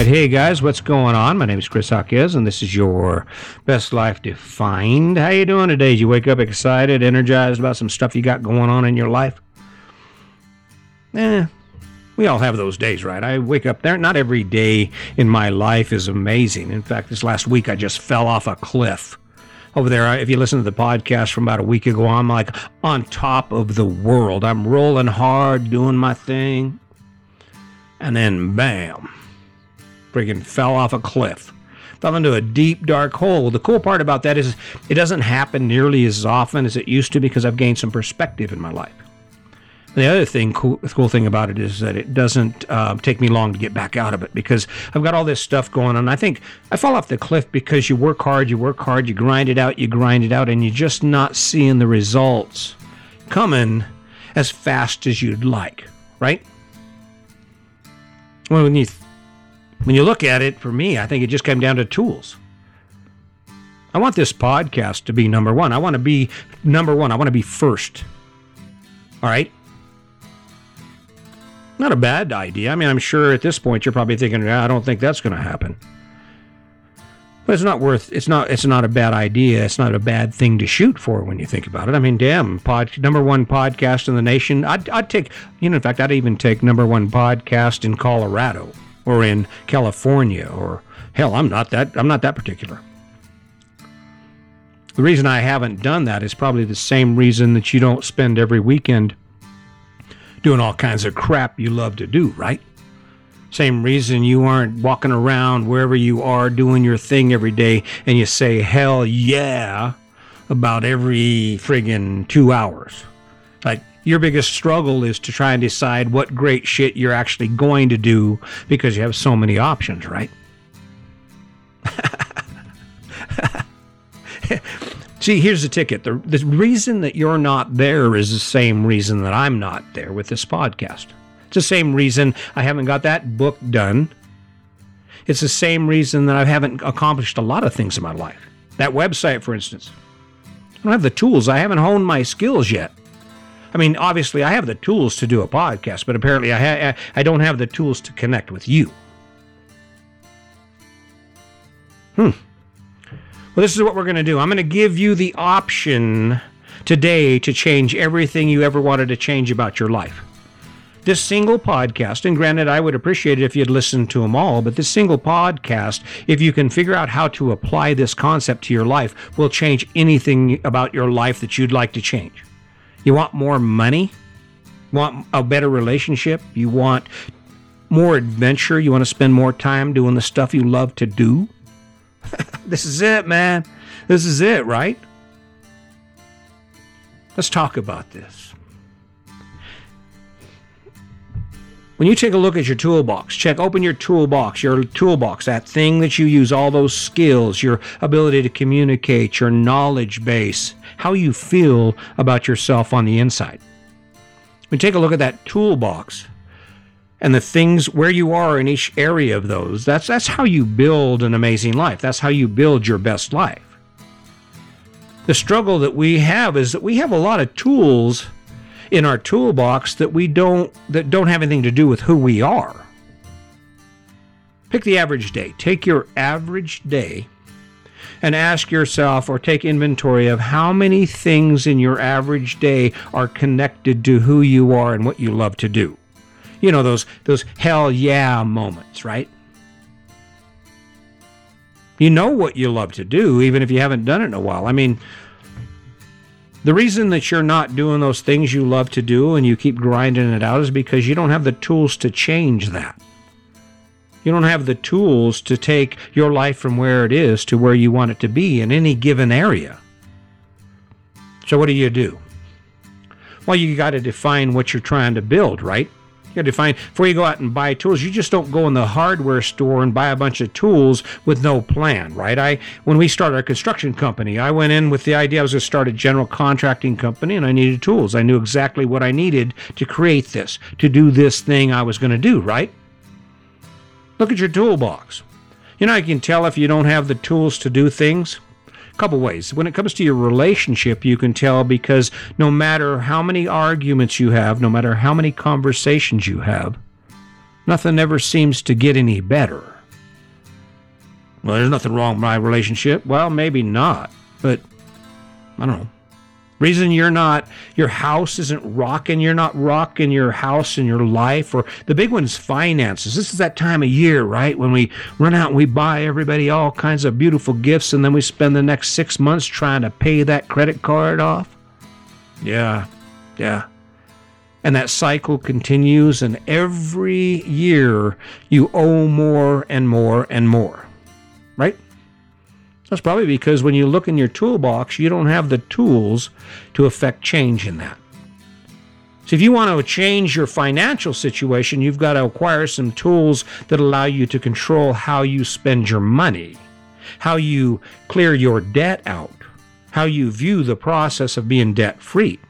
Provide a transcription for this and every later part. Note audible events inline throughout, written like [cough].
right, hey guys, what's going on? My name is Chris Hawkes, and this is your Best Life Defined. How you doing today? Did you wake up excited, energized about some stuff you got going on in your life? Eh, we all have those days, right? I wake up there. Not every day in my life is amazing. In fact, this last week I just fell off a cliff over there. If you listen to the podcast from about a week ago, I'm like on top of the world. I'm rolling hard, doing my thing. And then, bam, friggin' fell off a cliff. Fell into a deep, dark hole. The cool part about that is it doesn't happen nearly as often as it used to because I've gained some perspective in my life. The other thing, cool, cool thing about it is that it doesn't uh, take me long to get back out of it because I've got all this stuff going on. I think I fall off the cliff because you work hard, you work hard, you grind it out, you grind it out, and you're just not seeing the results coming as fast as you'd like, right? Well, when you when you look at it, for me, I think it just came down to tools. I want this podcast to be number one. I want to be number one. I want to be first. All right. Not a bad idea. I mean, I'm sure at this point you're probably thinking, I don't think that's going to happen. But it's not worth. It's not. It's not a bad idea. It's not a bad thing to shoot for when you think about it. I mean, damn, pod number one podcast in the nation. I'd, I'd take. You know, in fact, I'd even take number one podcast in Colorado or in California or hell, I'm not that. I'm not that particular. The reason I haven't done that is probably the same reason that you don't spend every weekend doing all kinds of crap you love to do, right? Same reason you aren't walking around wherever you are doing your thing every day and you say hell yeah about every friggin' two hours. Like, your biggest struggle is to try and decide what great shit you're actually going to do because you have so many options, right? [laughs] See, here's the ticket. The, the reason that you're not there is the same reason that I'm not there with this podcast. It's the same reason I haven't got that book done. It's the same reason that I haven't accomplished a lot of things in my life. That website, for instance. I don't have the tools. I haven't honed my skills yet. I mean, obviously, I have the tools to do a podcast, but apparently, I ha- I don't have the tools to connect with you. Hmm. Well, this is what we're going to do. I'm going to give you the option today to change everything you ever wanted to change about your life. This single podcast, and granted, I would appreciate it if you'd listen to them all, but this single podcast, if you can figure out how to apply this concept to your life, will change anything about your life that you'd like to change. You want more money? Want a better relationship? You want more adventure? You want to spend more time doing the stuff you love to do? [laughs] this is it, man. This is it, right? Let's talk about this. When you take a look at your toolbox, check open your toolbox, your toolbox, that thing that you use, all those skills, your ability to communicate, your knowledge base, how you feel about yourself on the inside. When you take a look at that toolbox and the things where you are in each area of those, that's that's how you build an amazing life. That's how you build your best life. The struggle that we have is that we have a lot of tools in our toolbox that we don't that don't have anything to do with who we are. Pick the average day. Take your average day and ask yourself or take inventory of how many things in your average day are connected to who you are and what you love to do. You know those those hell yeah moments, right? You know what you love to do even if you haven't done it in a while. I mean, the reason that you're not doing those things you love to do and you keep grinding it out is because you don't have the tools to change that. You don't have the tools to take your life from where it is to where you want it to be in any given area. So, what do you do? Well, you got to define what you're trying to build, right? You got to define before you go out and buy tools. You just don't go in the hardware store and buy a bunch of tools with no plan, right? I when we started our construction company, I went in with the idea I was going to start a general contracting company and I needed tools. I knew exactly what I needed to create this, to do this thing I was going to do, right? Look at your toolbox. You know, I can tell if you don't have the tools to do things. Couple ways. When it comes to your relationship, you can tell because no matter how many arguments you have, no matter how many conversations you have, nothing ever seems to get any better. Well, there's nothing wrong with my relationship. Well, maybe not, but I don't know. Reason you're not, your house isn't rocking, you're not rocking your house and your life, or the big one's finances. This is that time of year, right? When we run out and we buy everybody all kinds of beautiful gifts, and then we spend the next six months trying to pay that credit card off. Yeah, yeah. And that cycle continues, and every year you owe more and more and more? That's probably because when you look in your toolbox, you don't have the tools to affect change in that. So, if you want to change your financial situation, you've got to acquire some tools that allow you to control how you spend your money, how you clear your debt out, how you view the process of being debt free.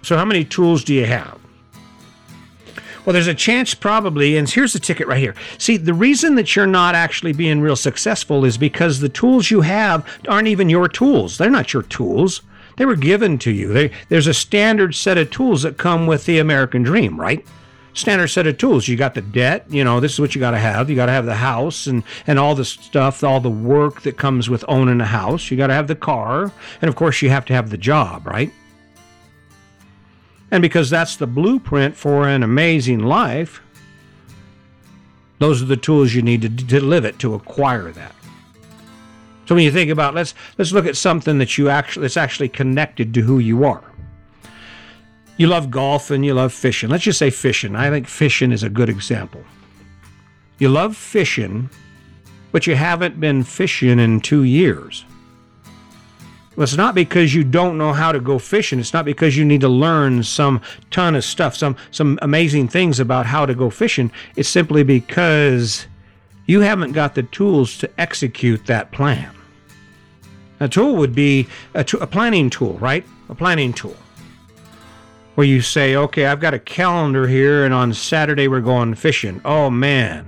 So, how many tools do you have? Well, there's a chance probably, and here's the ticket right here. See, the reason that you're not actually being real successful is because the tools you have aren't even your tools. They're not your tools. They were given to you. They, there's a standard set of tools that come with the American dream, right? Standard set of tools. You got the debt, you know, this is what you got to have. You got to have the house and, and all the stuff, all the work that comes with owning a house. You got to have the car. And of course, you have to have the job, right? And because that's the blueprint for an amazing life, those are the tools you need to, to live it to acquire that. So when you think about let's let's look at something that you actually that's actually connected to who you are. You love golf and you love fishing. Let's just say fishing. I think fishing is a good example. You love fishing, but you haven't been fishing in 2 years. Well, it's not because you don't know how to go fishing. It's not because you need to learn some ton of stuff, some some amazing things about how to go fishing. It's simply because you haven't got the tools to execute that plan. A tool would be a, t- a planning tool, right? A planning tool. Where you say, okay, I've got a calendar here, and on Saturday we're going fishing. Oh man,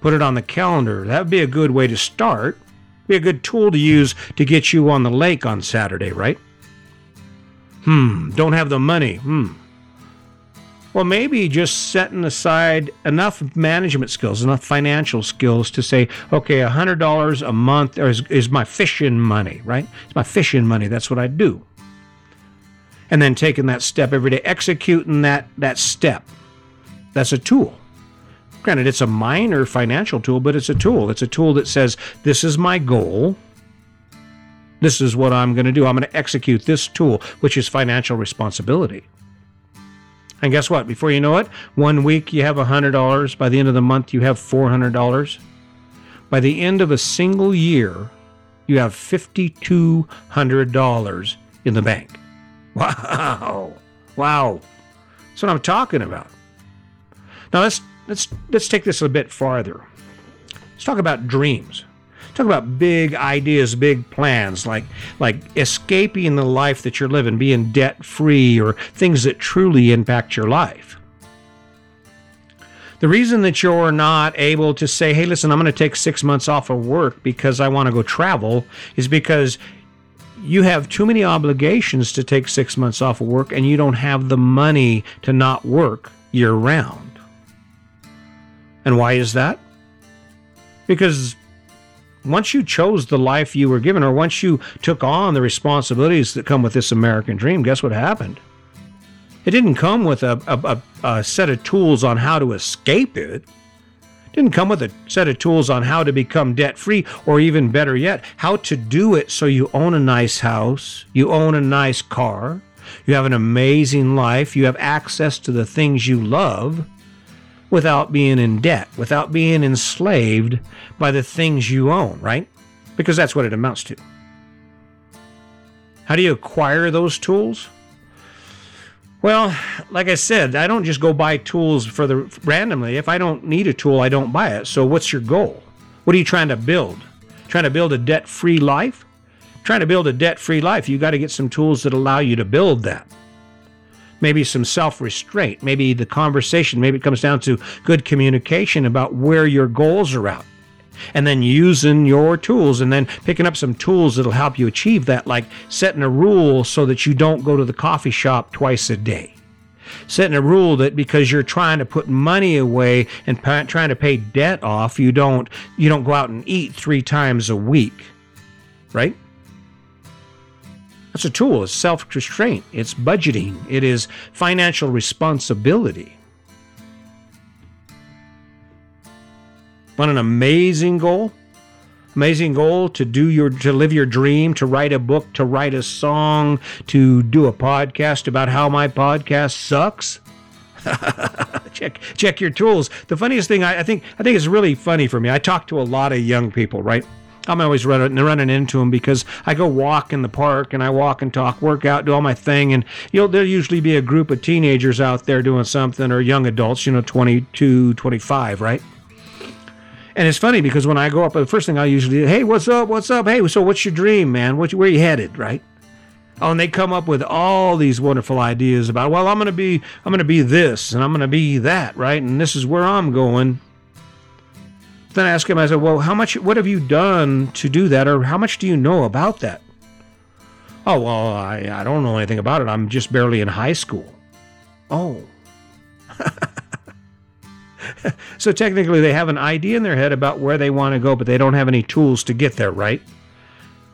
put it on the calendar. That would be a good way to start. Be a good tool to use to get you on the lake on Saturday, right? Hmm, don't have the money. Hmm. Well, maybe just setting aside enough management skills, enough financial skills to say, okay, $100 a month is, is my fishing money, right? It's my fishing money. That's what I do. And then taking that step every day, executing that, that step. That's a tool. Granted, it's a minor financial tool, but it's a tool. It's a tool that says, This is my goal. This is what I'm going to do. I'm going to execute this tool, which is financial responsibility. And guess what? Before you know it, one week you have $100. By the end of the month, you have $400. By the end of a single year, you have $5,200 in the bank. [laughs] Wow. Wow. That's what I'm talking about. Now let's let's let's take this a bit farther. Let's talk about dreams. Talk about big ideas, big plans, like like escaping the life that you're living, being debt free, or things that truly impact your life. The reason that you're not able to say, hey, listen, I'm going to take six months off of work because I want to go travel is because you have too many obligations to take six months off of work and you don't have the money to not work year round. And why is that? Because once you chose the life you were given, or once you took on the responsibilities that come with this American dream, guess what happened? It didn't come with a, a, a, set of tools on how to escape it. It didn't come with a set of tools on how to become debt free, or even better yet, how to do it so you own a nice house, you own a nice car, you have an amazing life, you have access to the things you love without being in debt, without being enslaved by the things you own, right? Because that's what it amounts to. How do you acquire those tools? Well, like I said, I don't just go buy tools for the randomly. If I don't need a tool, I don't buy it. So what's your goal? What are you trying to build? Trying to build a debt-free life? Trying to build a debt-free life, you got to get some tools that allow you to build that maybe some self restraint, maybe the conversation, maybe it comes down to good communication about where your goals are at. And then using your tools and then picking up some tools that'll help you achieve that, like setting a rule so that you don't go to the coffee shop twice a day. setting a rule that because you're trying to put money away and pa- trying to pay debt off, you don't you don't go out and eat three times a week, right? That's a tool. It's self restraint. It's budgeting. It is financial responsibility. Want an amazing goal? Amazing goal to do your to live your dream, to write a book, to write a song, to do a podcast about how my podcast sucks. [laughs] check check your tools. The funniest thing I, I think I think is really funny for me. I talk to a lot of young people, right? I'm always running, running into them because I go walk in the park and I walk and talk, work out, do all my thing. And, you know, there'll usually be a group of teenagers out there doing something or young adults, you know, 22, 25, right? And it's funny because when I go up, the first thing I usually do, hey, what's up? What's up? Hey, so what's your dream, man? What, where you headed, right? Oh, and they come up with all these wonderful ideas about, well, I'm gonna be, I'm gonna be this, and I'm gonna be that, right? And this is where I'm going. Then I ask him, I said, well, how much, what have you done to do that, or how much do you know about that? Oh, well, I, I don't know anything about it. I'm just barely in high school. Oh. [laughs] so technically, they have an idea in their head about where they want to go, but they don't have any tools to get there, right?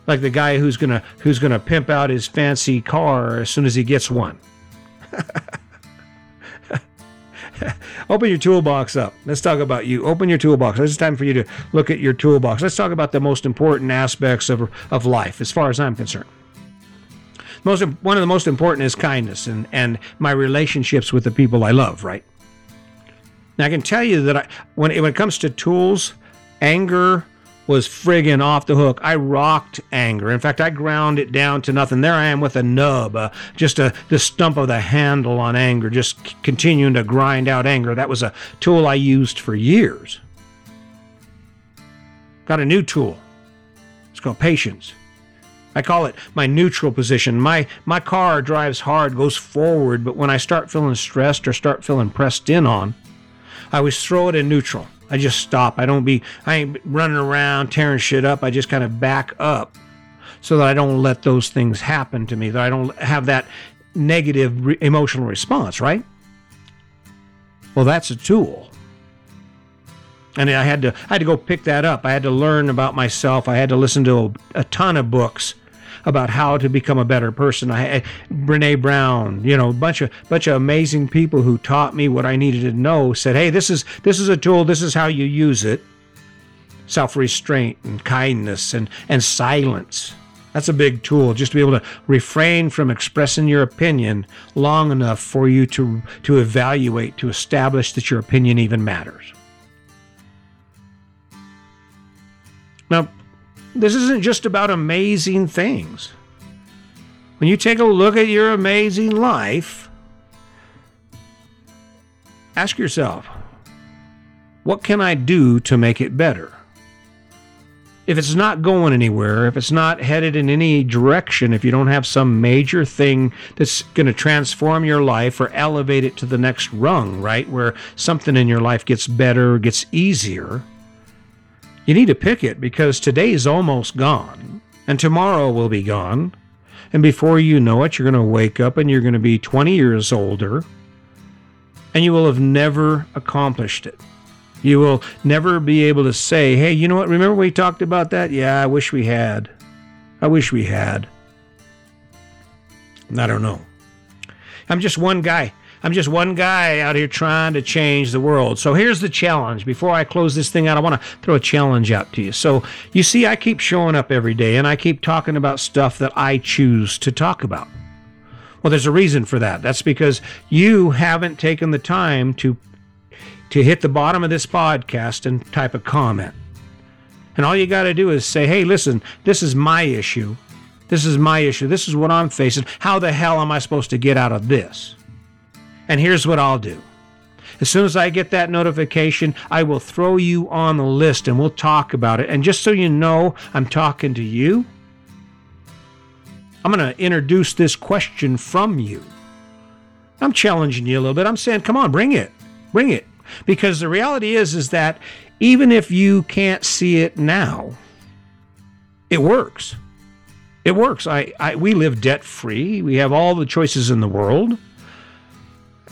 Like the guy who's gonna who's gonna pimp out his fancy car as soon as he gets one. [laughs] [laughs] Open your toolbox up. Let's talk about you. Open your toolbox. It's time for you to look at your toolbox. Let's talk about the most important aspects of, of life, as far as I'm concerned. Most one of the most important is kindness and, and my relationships with the people I love, right? Now I can tell you that I, when, when it comes to tools, anger, was friggin' off the hook. I rocked anger. In fact, I ground it down to nothing. There I am with a nub, uh, just a the stump of the handle on anger, just c- continuing to grind out anger. That was a tool I used for years. Got a new tool. It's called patience. I call it my neutral position. My my car drives hard, goes forward, but when I start feeling stressed or start feeling pressed in on, I always throw it in neutral. I just stop. I don't be, I ain't running around tearing shit up. I just kind of back up so that I don't let those things happen to me, that I don't have that negative re- emotional response, right? Well, that's a tool. And I had to, I had to go pick that up. I had to learn about myself. I had to listen to a, a ton of books about how to become a better person. I, I Brene Brown, you know, a bunch of bunch of amazing people who taught me what I needed to know. Said, "Hey, this is this is a tool. This is how you use it. Self-restraint and kindness and and silence." That's a big tool, just to be able to refrain from expressing your opinion long enough for you to, to evaluate, to establish that your opinion even matters. Now, this isn't just about amazing things. When you take a look at your amazing life, ask yourself, what can I do to make it better? If it's not going anywhere, if it's not headed in any direction, if you don't have some major thing that's going to transform your life or elevate it to the next rung, right? Where something in your life gets better, gets easier, you need to pick it because today's almost gone and tomorrow will be gone. And before you know it, you're going to wake up and you're going to be 20 years older and you will have never accomplished it. You will never be able to say, hey, you know what? Remember we talked about that? Yeah, I wish we had. I wish we had. I don't know. I'm just one guy. I'm just one guy out here trying to change the world. So here's the challenge. Before I close this thing out, I want to throw a challenge out to you. So you see, I keep showing up every day and I keep talking about stuff that I choose to talk about. Well, there's a reason for that. That's because you haven't taken the time to to hit the bottom of this podcast and type a comment. And all you got to do is say, "Hey, listen, this is my issue. This is my issue. This is what I'm facing. How the hell am I supposed to get out of this?" And here's what I'll do. As soon as I get that notification, I will throw you on the list and we'll talk about it. And just so you know, I'm talking to you. I'm going to introduce this question from you. I'm challenging you a little bit. I'm saying, come on, bring it. Bring it. Because the reality is is that even if you can't see it now, it works. It works. I, I we live debt free. We have all the choices in the world.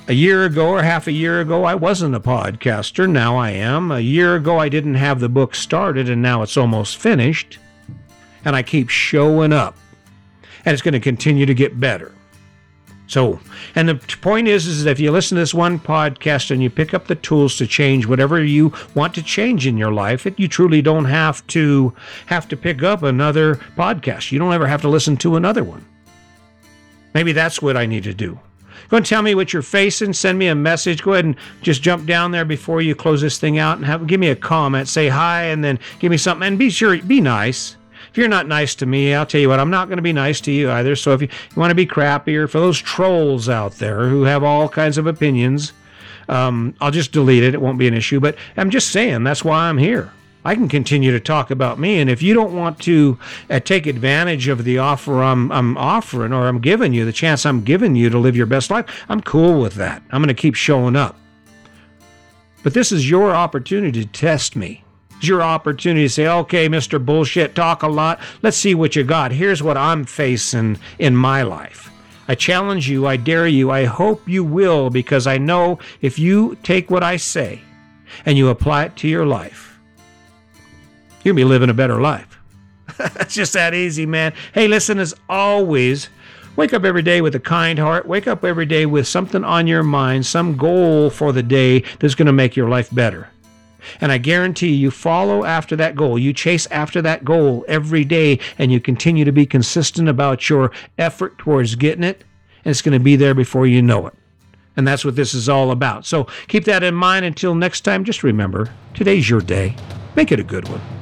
A year ago or half a year ago, I wasn't a podcaster. Now I am. A year ago, I didn't have the book started, and now it's almost finished. And I keep showing up. And it's going to continue to get better. So, and the point is, is that if you listen to this one podcast and you pick up the tools to change whatever you want to change in your life, it, you truly don't have to have to pick up another podcast. You don't ever have to listen to another one. Maybe that's what I need to do. Go and tell me what you're facing. Send me a message. Go ahead and just jump down there before you close this thing out and have give me a comment. Say hi and then give me something. And be sure, be nice if you're not nice to me, I'll tell you what, I'm not going to be nice to you either. So if you, you want to be crappier, for those trolls out there who have all kinds of opinions, um, I'll just delete it. It won't be an issue. But I'm just saying, that's why I'm here. I can continue to talk about me. And if you don't want to uh, take advantage of the offer I'm, I'm offering or I'm giving you, the chance I'm giving you to live your best life, I'm cool with that. I'm going to keep showing up. But this is your opportunity to test me. It's your opportunity to say, okay, Mr. Bullshit, talk a lot. Let's see what you got. Here's what I'm facing in my life. I challenge you, I dare you, I hope you will, because I know if you take what I say and you apply it to your life, you'll be living a better life. it's [laughs] just that easy, man. Hey, listen, as always, wake up every day with a kind heart. Wake up every day with something on your mind, some goal for the day that's going to make your life better. And I guarantee you follow after that goal. You chase after that goal every day and you continue to be consistent about your effort towards getting it. And it's going to be there before you know it. And that's what this is all about. So keep that in mind until next time. Just remember today's your day. Make it a good one.